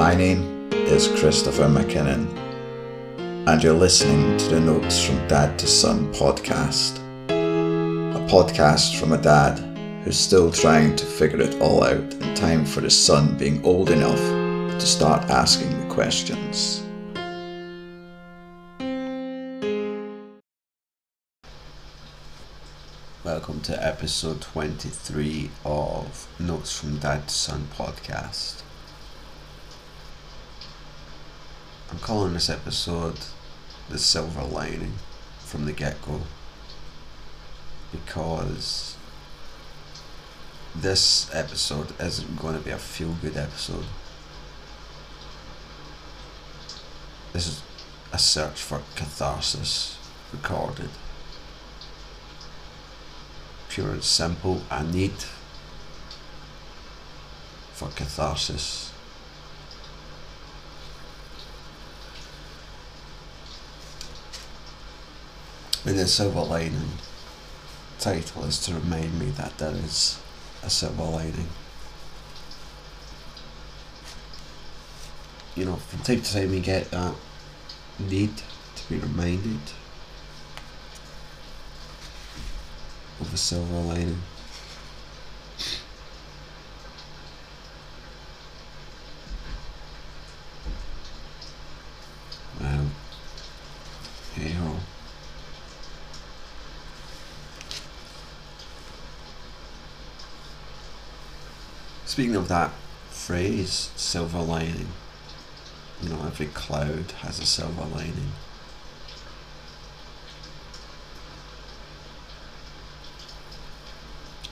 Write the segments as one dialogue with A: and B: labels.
A: My name is Christopher McKinnon, and you're listening to the Notes from Dad to Son podcast. A podcast from a dad who's still trying to figure it all out in time for his son being old enough to start asking the questions. Welcome to episode 23 of Notes from Dad to Son podcast. I'm calling this episode The Silver Lining from the get go because this episode isn't going to be a feel good episode. This is a search for catharsis recorded. Pure and simple, I need for catharsis. And the silver lining title is to remind me that there is a silver lining. You know, from time to time we get that need to be reminded of a silver lining. Speaking of that phrase, silver lining, you know, every cloud has a silver lining.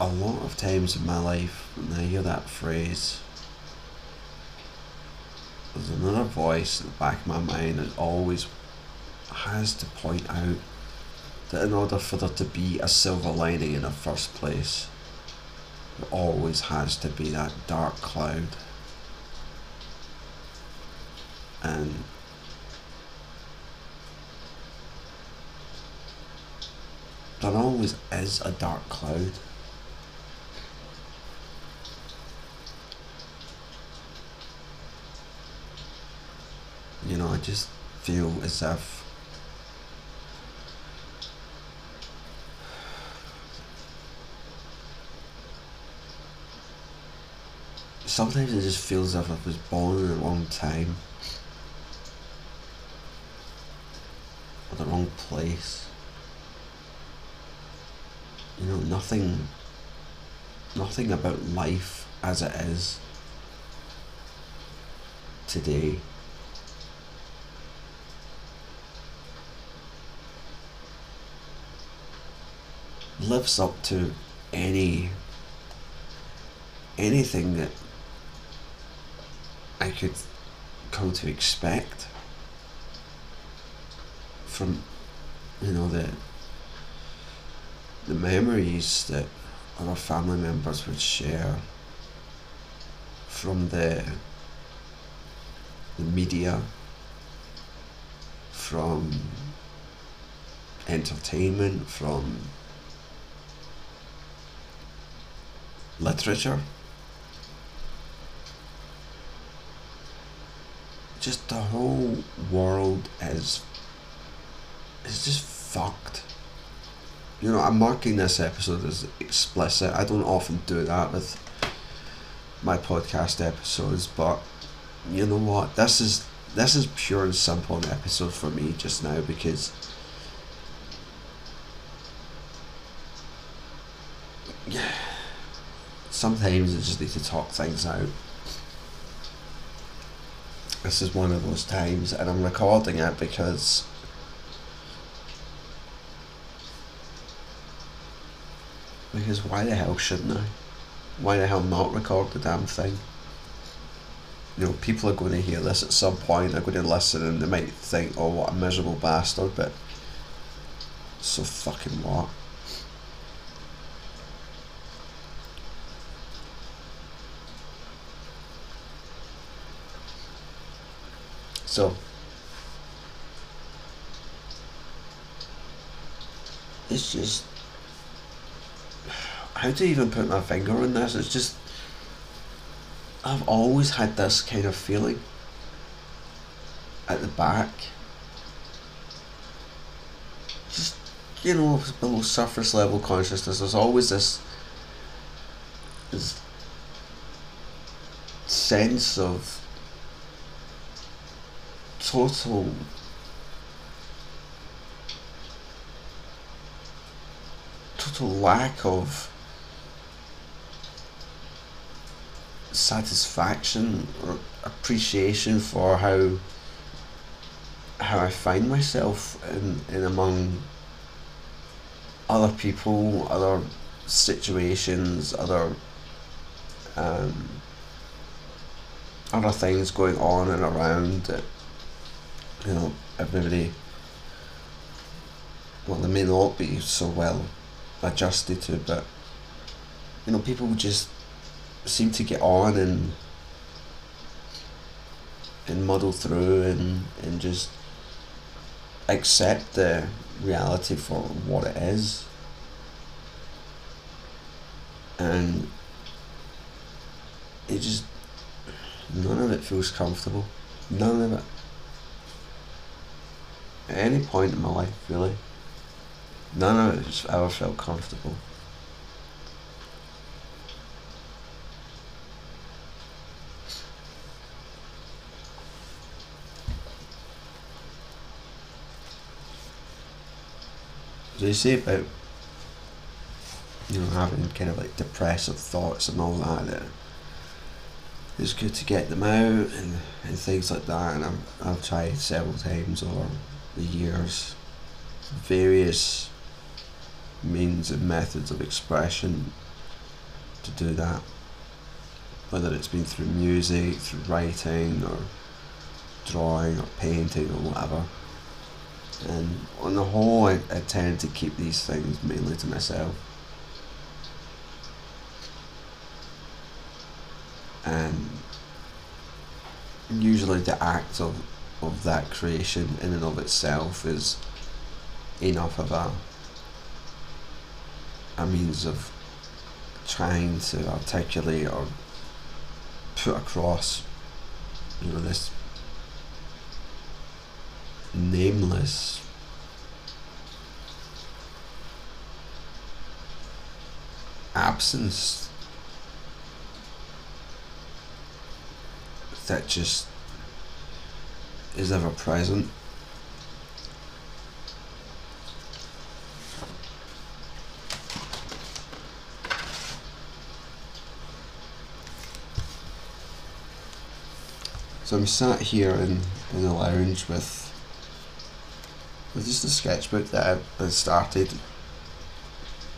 A: A lot of times in my life, when I hear that phrase, there's another voice in the back of my mind that always has to point out that in order for there to be a silver lining in the first place, always has to be that dark cloud. And there always is a dark cloud. You know, I just feel as if sometimes it just feels as if I was born in the wrong time or the wrong place. You know, nothing nothing about life as it is today lives up to any anything that I could come to expect from you know the the memories that our family members would share from the the media from entertainment from literature just the whole world is is just fucked. You know, I'm marking this episode as explicit. I don't often do that with my podcast episodes, but you know what? This is this is pure and simple an episode for me just now because Yeah sometimes I just need to talk things out this is one of those times and I'm recording it because because why the hell shouldn't I? Why the hell not record the damn thing? You know, people are going to hear this at some point, they're going to listen and they might think, oh, what a miserable bastard, but so fucking what? So, it's just how to even put my finger on this. It's just I've always had this kind of feeling at the back. Just you know, below surface level consciousness, there's always this this sense of total total lack of satisfaction or appreciation for how how I find myself in, in among other people, other situations, other um, other things going on and around that you know everybody well they may not be so well adjusted to but you know people just seem to get on and and muddle through and, and just accept the reality for what it is. And it just none of it feels comfortable. None of it. At any point in my life really. None of it has ever felt comfortable. they say about you know having kind of like depressive thoughts and all that that it's good to get them out and, and things like that and I'm, I've tried several times over the years various means and methods of expression to do that whether it's been through music, through writing or drawing or painting or whatever and on the whole, I, I tend to keep these things mainly to myself. And usually the act of, of that creation in and of itself is enough of a, a means of trying to articulate or put across you know this nameless absence that just is ever present. So I'm sat here in, in the lounge with with just a sketchbook that I started.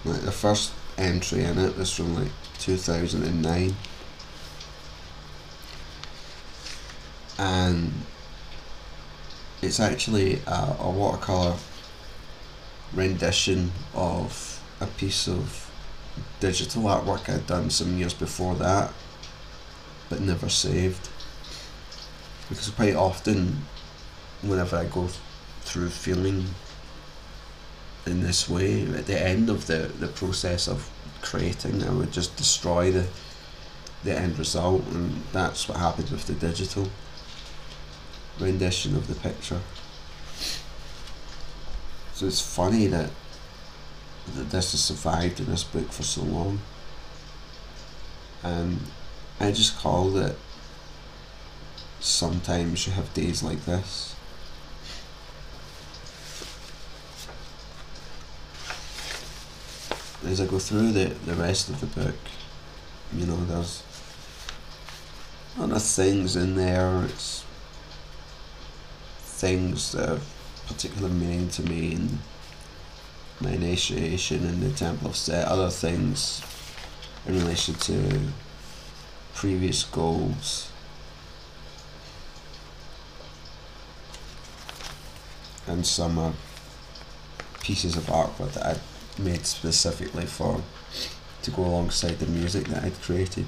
A: Like the first entry in it was from like 2009. And it's actually uh, a, a watercolour rendition of a piece of digital artwork I'd done some years before that, but never saved. Because quite often, whenever I go through feeling in this way at the end of the, the process of creating I would just destroy the the end result and that's what happened with the digital rendition of the picture so it's funny that that this has survived in this book for so long and I just call it sometimes you have days like this as I go through the, the rest of the book, you know, there's a lot of things in there. It's things have particular meaning to me in my initiation in the Temple of Set, other things in relation to previous goals. And some pieces of artwork that I made specifically for to go alongside the music that I'd created.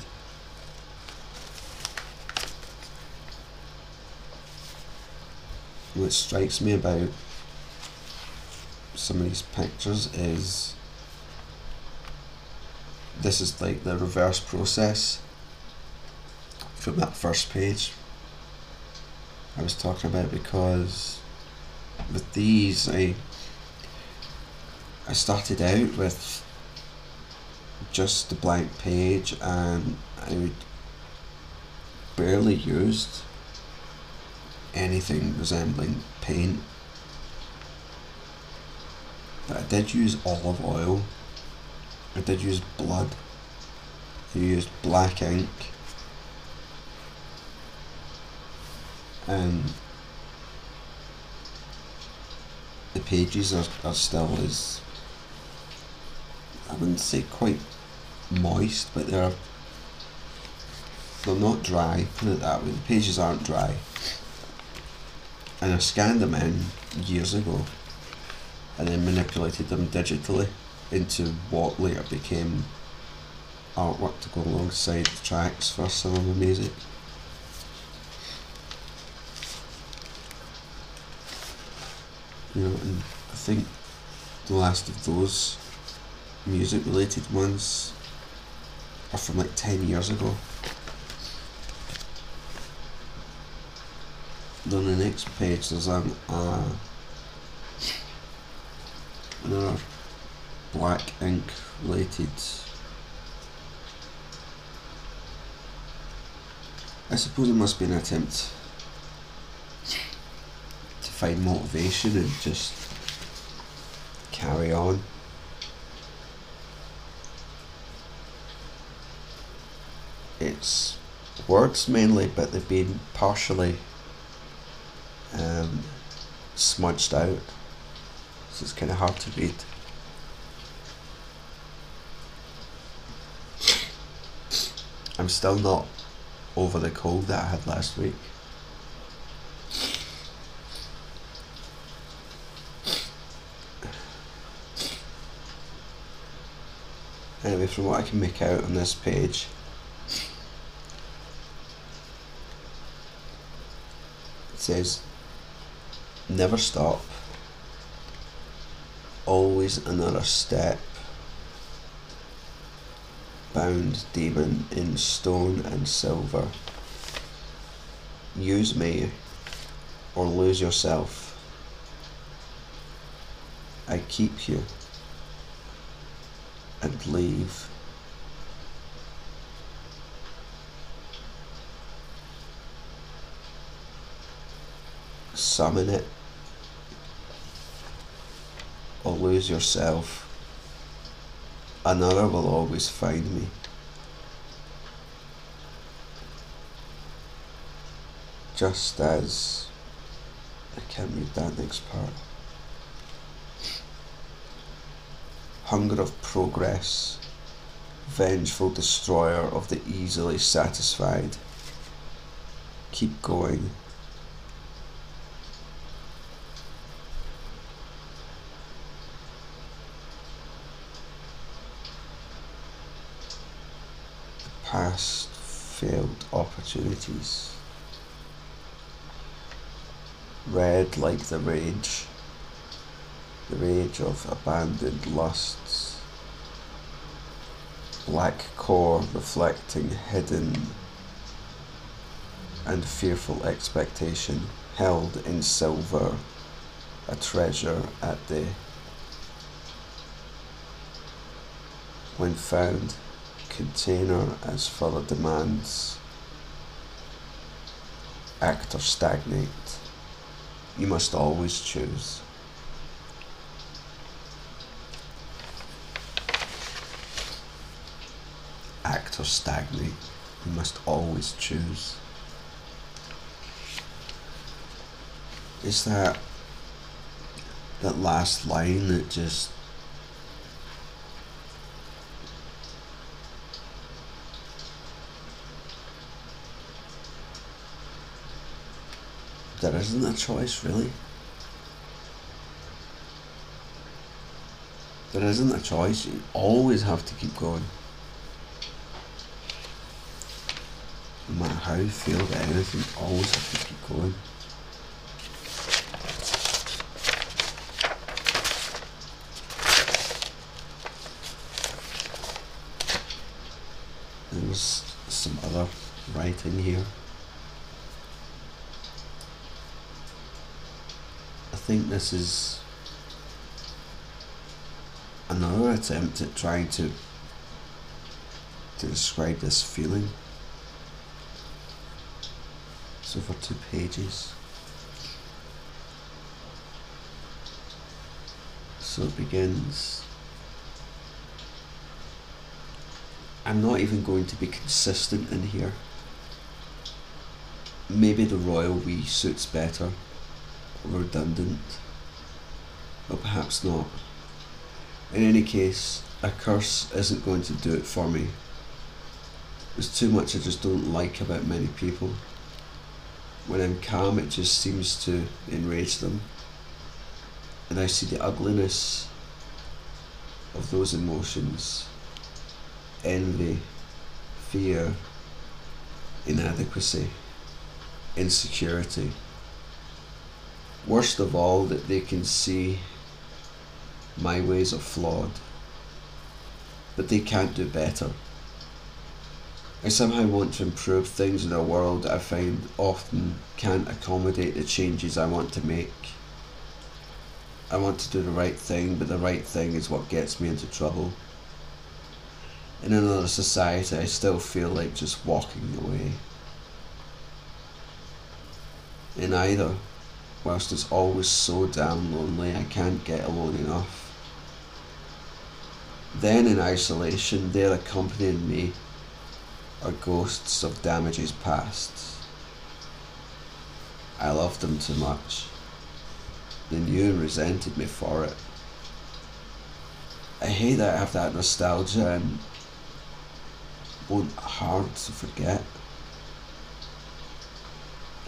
A: What strikes me about some of these pictures is this is like the reverse process from that first page I was talking about because with these I I started out with just the blank page and I would barely used anything resembling paint. But I did use olive oil. I did use blood. I used black ink. And the pages are, are still as I wouldn't say quite moist, but they're they're not dry, put it that way. The pages aren't dry. And I scanned them in years ago and then manipulated them digitally into what later became artwork to go alongside the tracks for some of the music. You know, and I think the last of those music related ones are from like 10 years ago. Then the next page there's an, uh, another black ink related I suppose it must be an attempt to find motivation and just carry on. It's words mainly, but they've been partially um, smudged out, so it's kind of hard to read. I'm still not over the cold that I had last week. Anyway, from what I can make out on this page, it says, never stop, always another step, bound demon in stone and silver. Use me or lose yourself. I keep you and leave. Summon it or lose yourself. Another will always find me. Just as I can't read that next part. Hunger of progress, vengeful destroyer of the easily satisfied. Keep going. Past failed opportunities. Red like the rage the rage of abandoned lusts, black core reflecting hidden and fearful expectation, held in silver, a treasure at the when found, container as further demands, act or stagnate. You must always choose. act or stagnate. You must always choose. Is that that last line that just there isn't a choice really. There isn't a choice. You always have to keep going. no matter how you feel about anything, you always have to keep going. There's some other writing here. Think this is another attempt at trying to to describe this feeling. So for two pages. So it begins. I'm not even going to be consistent in here. Maybe the royal we suits better, redundant, but perhaps not. In any case, a curse isn't going to do it for me. There's too much I just don't like about many people. When I'm calm, it just seems to enrage them. And I see the ugliness of those emotions envy, fear, inadequacy, insecurity. Worst of all, that they can see my ways are flawed, but they can't do better. I somehow want to improve things in a world that I find often can't accommodate the changes I want to make. I want to do the right thing, but the right thing is what gets me into trouble. In another society, I still feel like just walking away. In either, whilst it's always so damn lonely, I can't get alone enough. Then in isolation, they're accompanying me are ghosts of damages past. I loved them too much. They knew and resented me for it. I hate that I have that nostalgia and won't hard to forget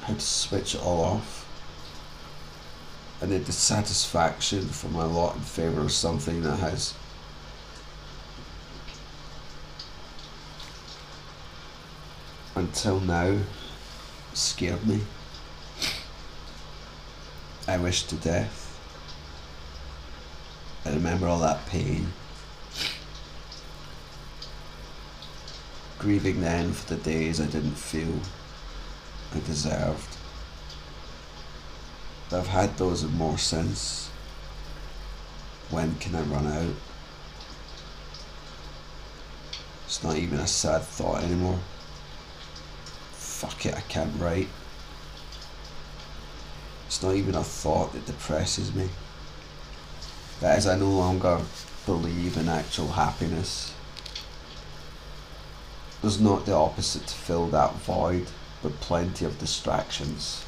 A: how to switch it all off. And the dissatisfaction for my lot in favour of something that has until now scared me. I wish to death. I remember all that pain. Grieving then for the days I didn't feel I deserved. I've had those more since. When can I run out? It's not even a sad thought anymore fuck it, I can't write. It's not even a thought that depresses me. That is, I no longer believe in actual happiness. There's not the opposite to fill that void, but plenty of distractions.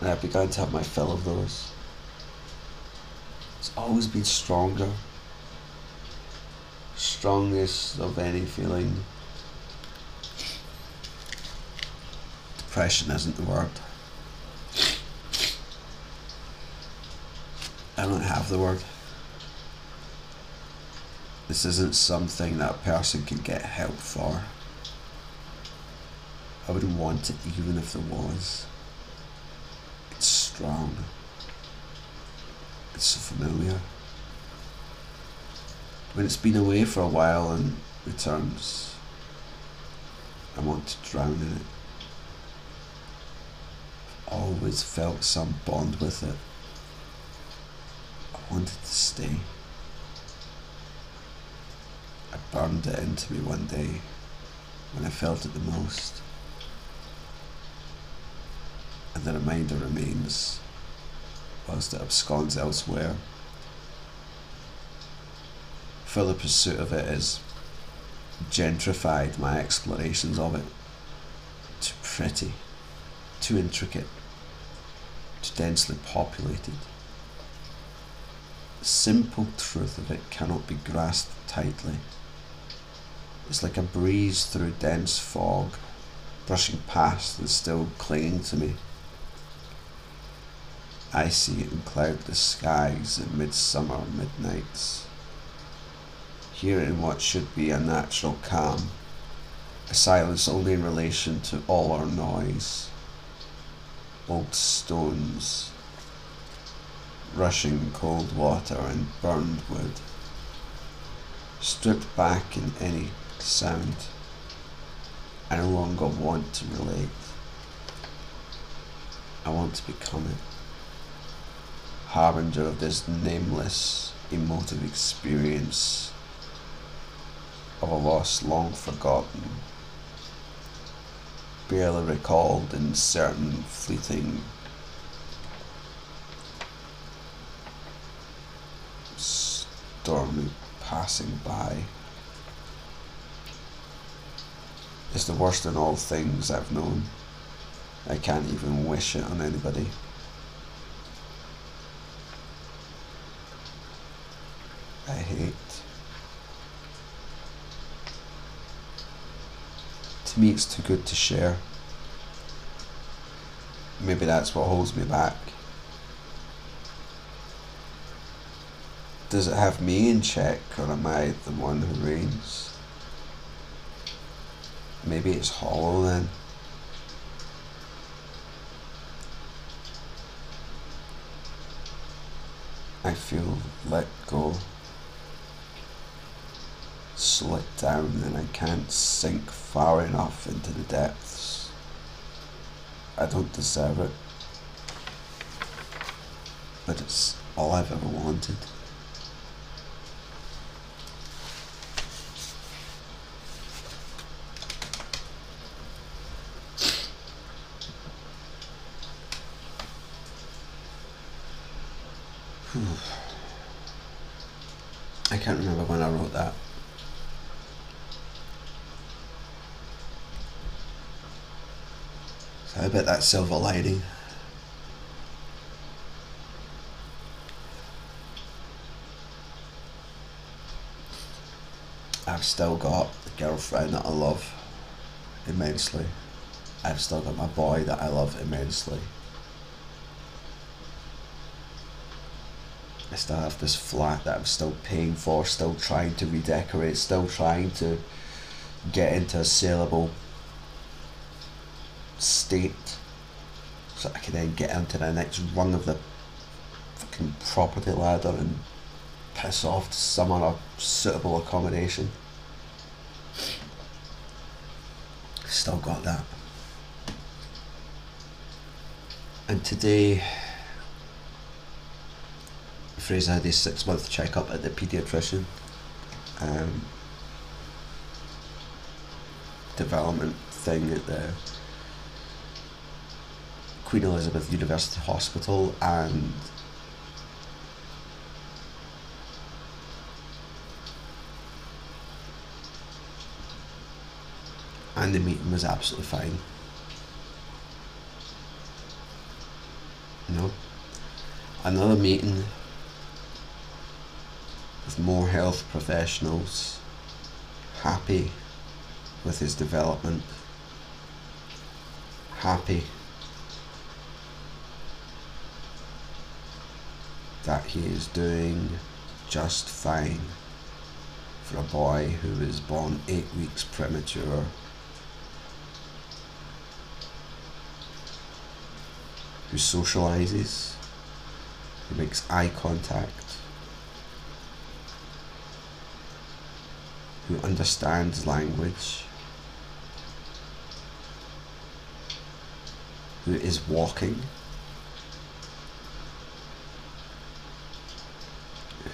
A: And I've begun to have my fill of those. It's always been stronger. Strongest of any feeling Depression isn't the word. I don't have the word. This isn't something that a person can get help for. I wouldn't want it even if there was. Strong. It's so familiar. When it's been away for a while and returns, I want to drown in it I've always felt some bond with it. I wanted to stay. I burned it into me one day when I felt it the most. And the remainder remains whilst it absconds elsewhere. Further pursuit of it is gentrified my explorations of it. Too pretty, too intricate too densely populated. The simple truth of it cannot be grasped tightly. It's like a breeze through dense fog, brushing past and still clinging to me. I see it in cloudless skies and midsummer midnights. Hear it in what should be a natural calm, a silence only in relation to all our noise old stones, rushing cold water and burned wood, stripped back in any sound. I no longer want to relate. I want to become it. Harbinger of this nameless, emotive experience of a loss long forgotten, barely recalled in certain fleeting stormy passing by. It's the worst in all things I've known. I can't even wish it on anybody. I hate. Me, it's too good to share. Maybe that's what holds me back. Does it have me in check, or am I the one who reigns? Maybe it's hollow then. I feel let go, slit down, and I can't sink far enough into the depths. I don't deserve it, but it's all I've ever wanted. I can't remember when I wrote that. I bet that's silver lining. I've still got the girlfriend that I love immensely. I've still got my boy that I love immensely. I still have this flat that I'm still paying for, still trying to redecorate, still trying to get into a saleable state so I can then get into the next rung of the fucking property ladder and piss off to some other suitable accommodation. Still got that. And today Fraser had his six month checkup at the paediatrician. Um, development thing at the Queen Elizabeth University Hospital and and the meeting was absolutely fine. No. Another meeting with more health professionals happy with his development, happy that he is doing just fine for a boy who was born eight weeks premature. Who socializes, who makes eye contact, who understands language, who is walking,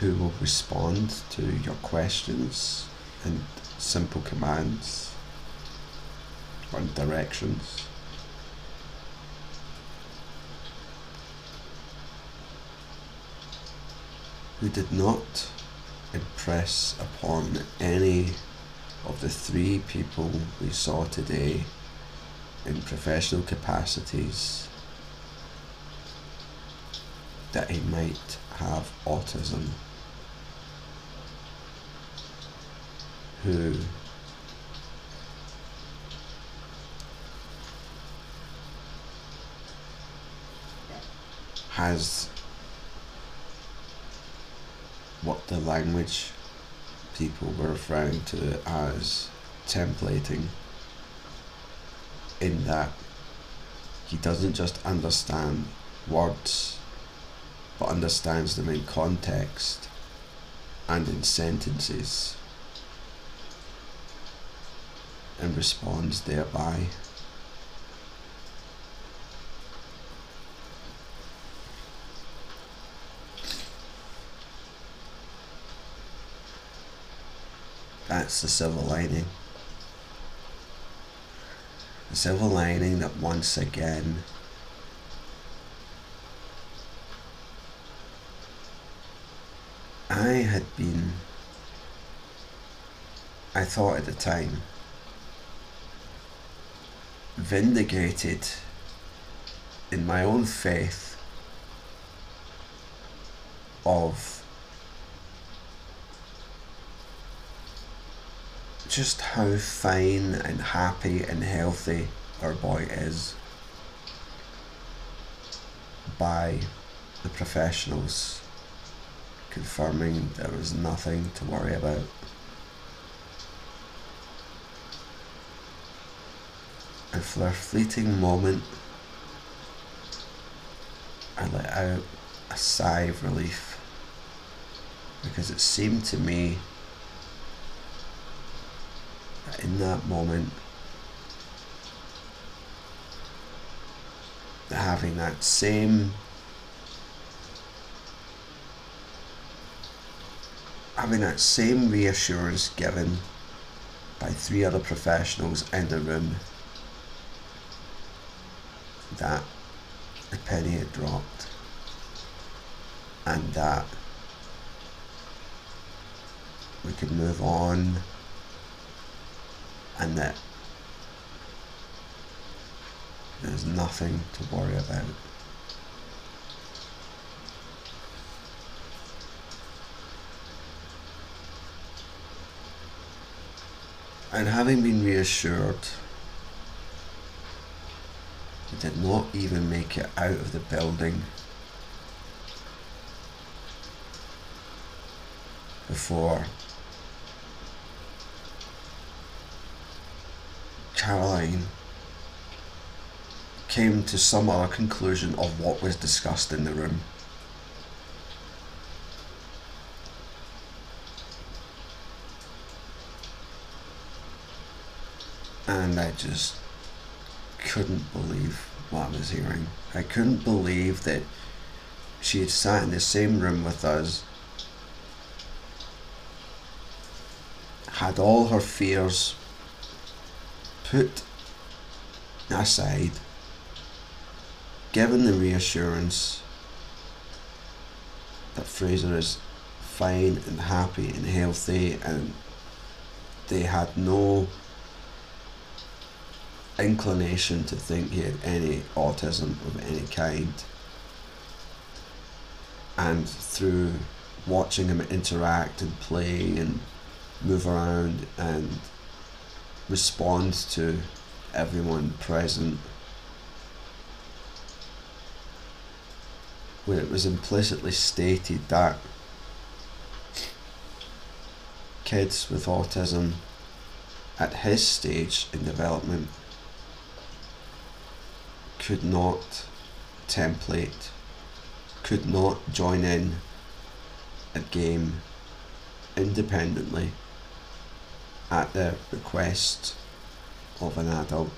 A: who will respond to your questions and simple commands or directions. Who did not impress upon any of the three people we saw today in professional capacities that he might have autism who has what the language people were referring to as templating in that he doesn't just understand words but understands them in context and in sentences and responds thereby. That's the silver lining. The silver lining that once again I had been, I thought at the time, vindicated in my own faith of just how fine and happy and healthy our boy is by the professionals confirming there was nothing to worry about. And for a fleeting moment, I let out a sigh of relief because it seemed to me that in that moment, having that same having that same reassurance given by three other professionals in the room that the penny had dropped and that we could move on and that there's nothing to worry about. And having been reassured, he did not even make it out of the building before Caroline came to some other conclusion of what was discussed in the room. and I just couldn't believe what I was hearing. I couldn't believe that she had sat in the same room with us, had all her fears put aside, given the reassurance that Fraser is fine and happy and healthy and they had no inclination to think he had any autism of any kind. And through watching him interact and play and move around and respond to everyone present, where it was implicitly stated that kids with autism at his stage in development could not template, could not join in a game independently at the request of an adult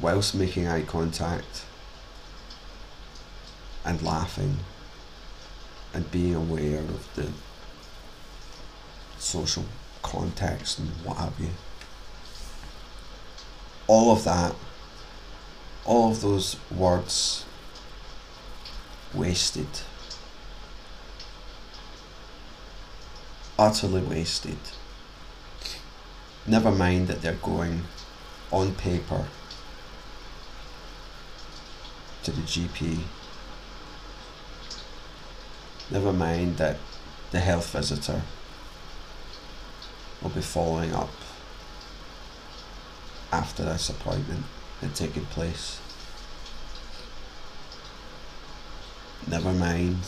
A: whilst making eye contact and laughing and being aware of the social context and what have you. All of that all of those words wasted. Utterly wasted. Never mind that they're going on paper to the GP. Never mind that the health visitor will be following up after this appointment had taken place. Never mind.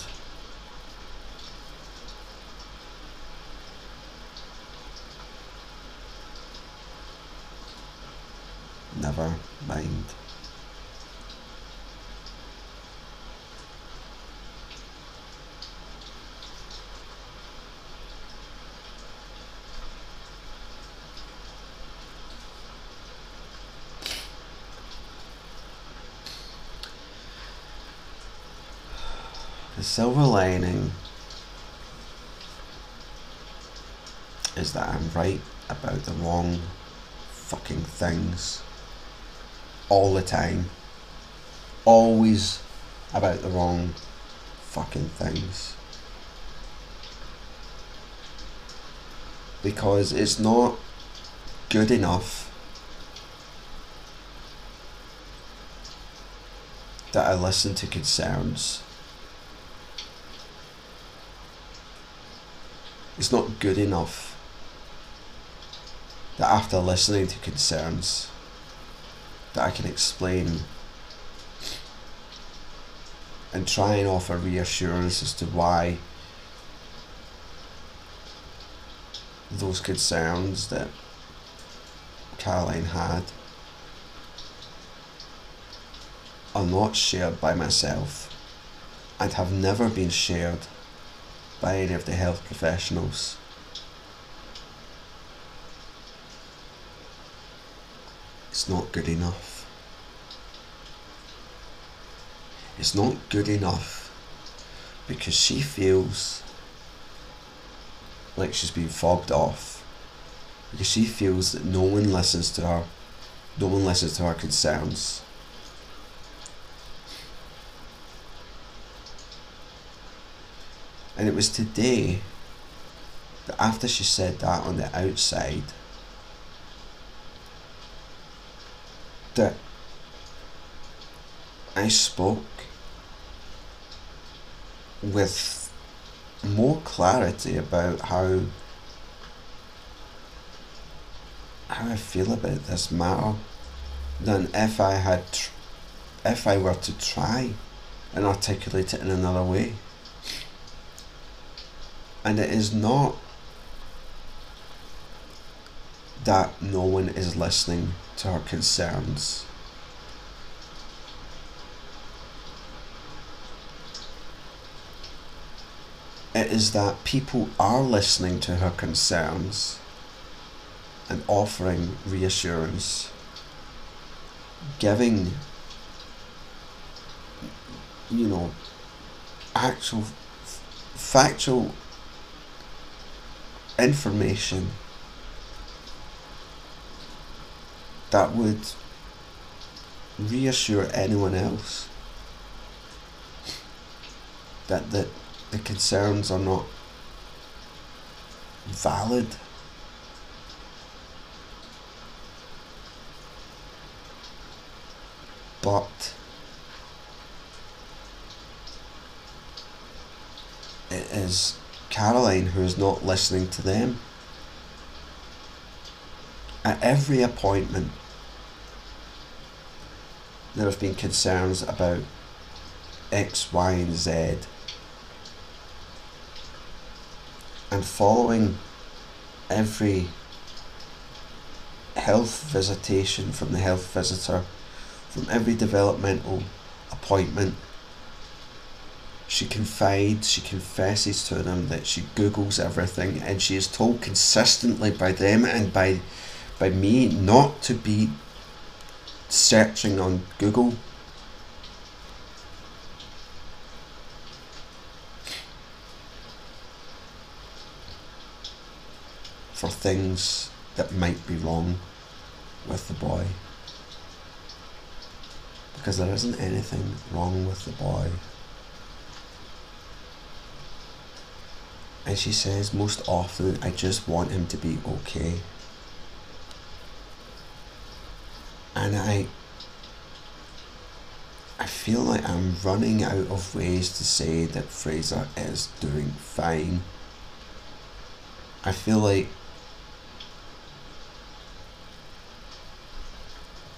A: Never mind. Silver lining is that I'm right about the wrong fucking things all the time. Always about the wrong fucking things. Because it's not good enough that I listen to concerns. It's not good enough that after listening to concerns that I can explain and try and offer reassurance as to why those concerns that Caroline had are not shared by myself and have never been shared by any of the health professionals. It's not good enough. It's not good enough because she feels like she's been fobbed off because she feels that no one listens to her, no one listens to her concerns. And it was today that after she said that on the outside, that I spoke with more clarity about how how I feel about this matter than if I had if I were to try and articulate it in another way. And it is not that no one is listening to her concerns. It is that people are listening to her concerns and offering reassurance, giving, you know, actual, factual information that would reassure anyone else that the, the concerns are not valid. But it is Caroline who is not listening to them. At every appointment, there have been concerns about X, Y, and Z. And following every health visitation from the health visitor, from every developmental appointment, she confides, she confesses to them that she Googles everything and she is told consistently by them and by by me not to be searching on Google for things that might be wrong with the boy. Because there isn't anything wrong with the boy. And she says, most often, I just want him to be okay. and I I feel like I'm running out of ways to say that Fraser is doing fine. I feel like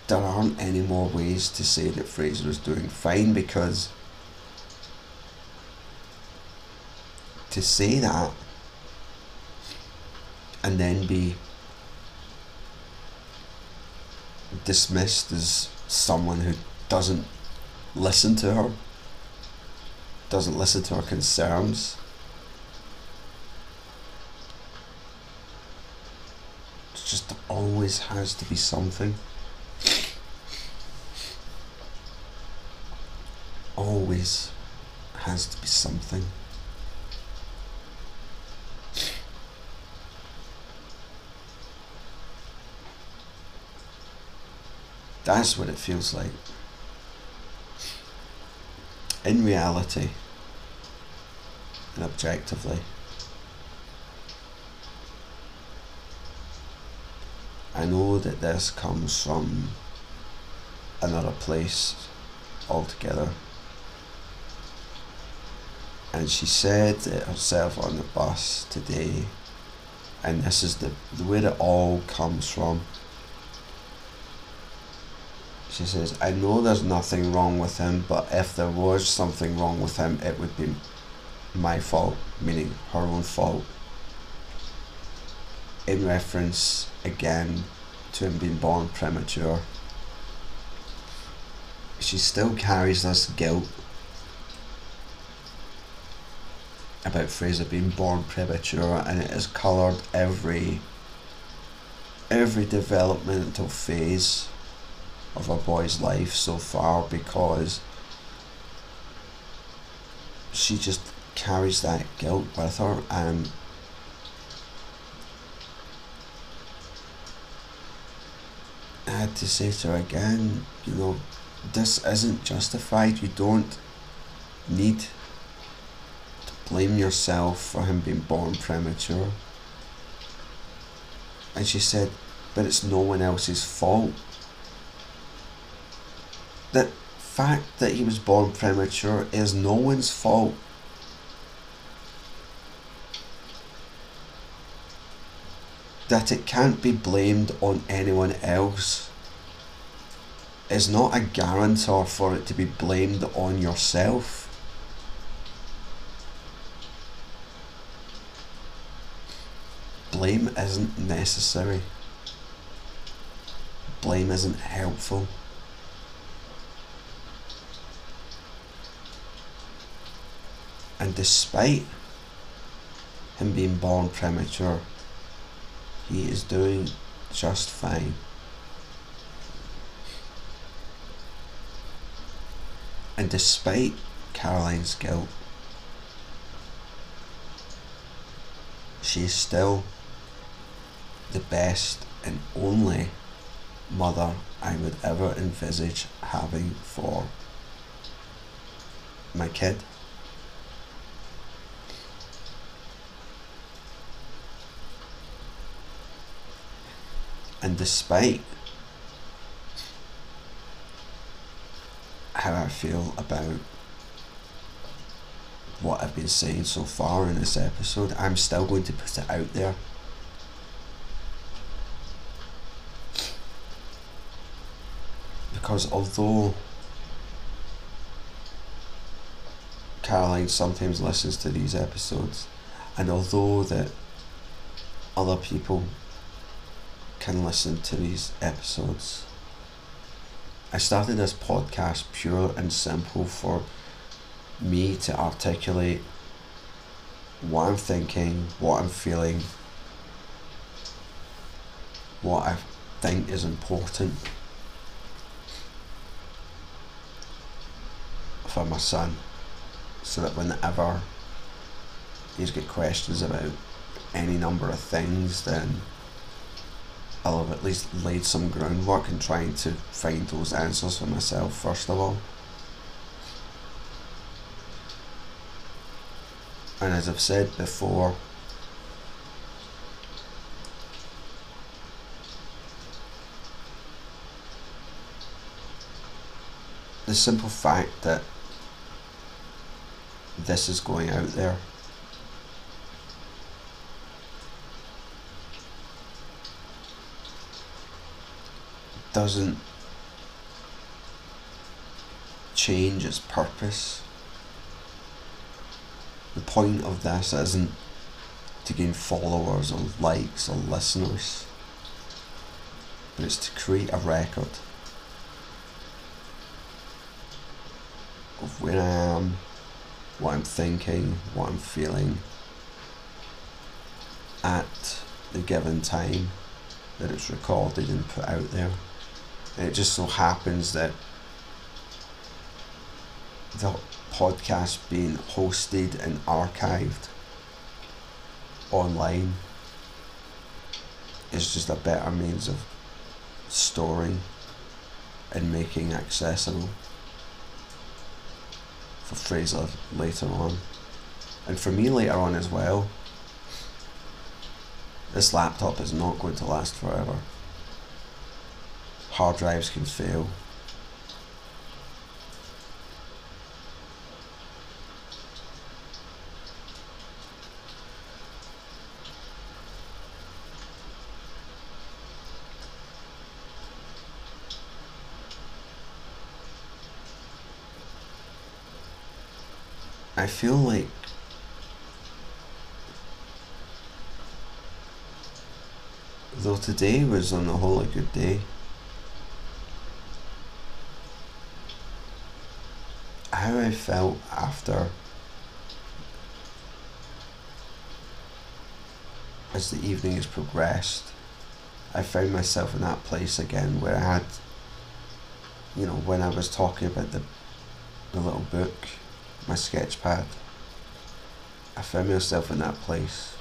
A: there aren't any more ways to say that Fraser is doing fine because to say that and then be dismissed as someone who doesn't listen to her, doesn't listen to her concerns. It just always has to be something. Always has to be something. That's what it feels like. In reality and objectively, I know that this comes from another place altogether. And she said it herself on the bus today, and this is the, the where it all comes from. She says, I know there's nothing wrong with him, but if there was something wrong with him, it would be my fault, meaning her own fault. In reference again to him being born premature. She still carries this guilt about Fraser being born premature and it has coloured every every developmental phase of a boy's life so far because she just carries that guilt with her and I had to say to her again, you know, this isn't justified. You don't need to blame yourself for him being born premature. And she said, but it's no one else's fault. The fact that he was born premature is no one's fault. that it can't be blamed on anyone else is not a guarantor for it to be blamed on yourself. Blame isn't necessary. Blame isn't helpful. And despite him being born premature, he is doing just fine. And despite Caroline's guilt, she is still the best and only mother I would ever envisage having for my kid. And despite how I feel about what I've been saying so far in this episode, I'm still going to put it out there. Because although Caroline sometimes listens to these episodes, and although that other people can listen to these episodes. I started this podcast pure and simple for me to articulate what I'm thinking, what I'm feeling, what I think is important for my son so that whenever he's got questions about any number of things then I'll have at least laid some groundwork in trying to find those answers for myself first of all. And as I've said before, the simple fact that this is going out there doesn't change its purpose. The point of this isn't to gain followers or likes or listeners, but it's to create a record of where I am, what I'm thinking, what I'm feeling at the given time that it's recorded and put out there. It just so happens that the podcast being hosted and archived online is just a better means of storing and making accessible for Fraser later on. And for me later on as well. This laptop is not going to last forever. Hard drives can fail. I feel like though today was on the whole a good day, how I felt after as the evening has progressed, I found myself in that place again where I had, you know, when I was talking about the, the little book my sketch pad. I found myself in that place.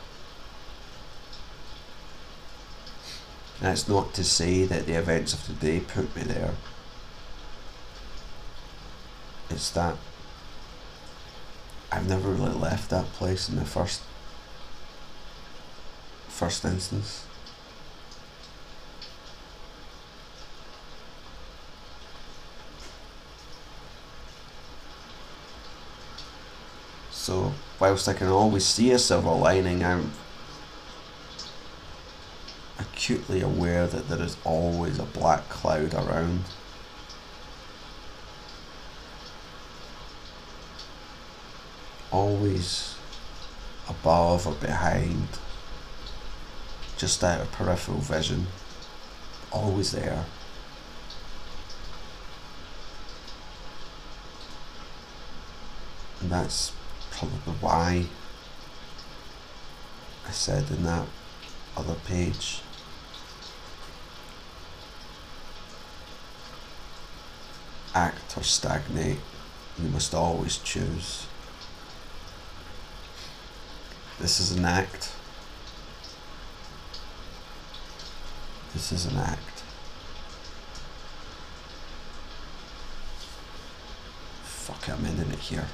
A: And it's not to say that the events of today put me there. It's that I've never really left that place in the first first instance. So, whilst I can always see a silver lining, I'm acutely aware that there is always a black cloud around. Always above or behind, just out of peripheral vision, always there. And that's probably why I said in that other page. Act or stagnate, you must always choose. This is an act. This is an act. Fuck, I'm ending it here.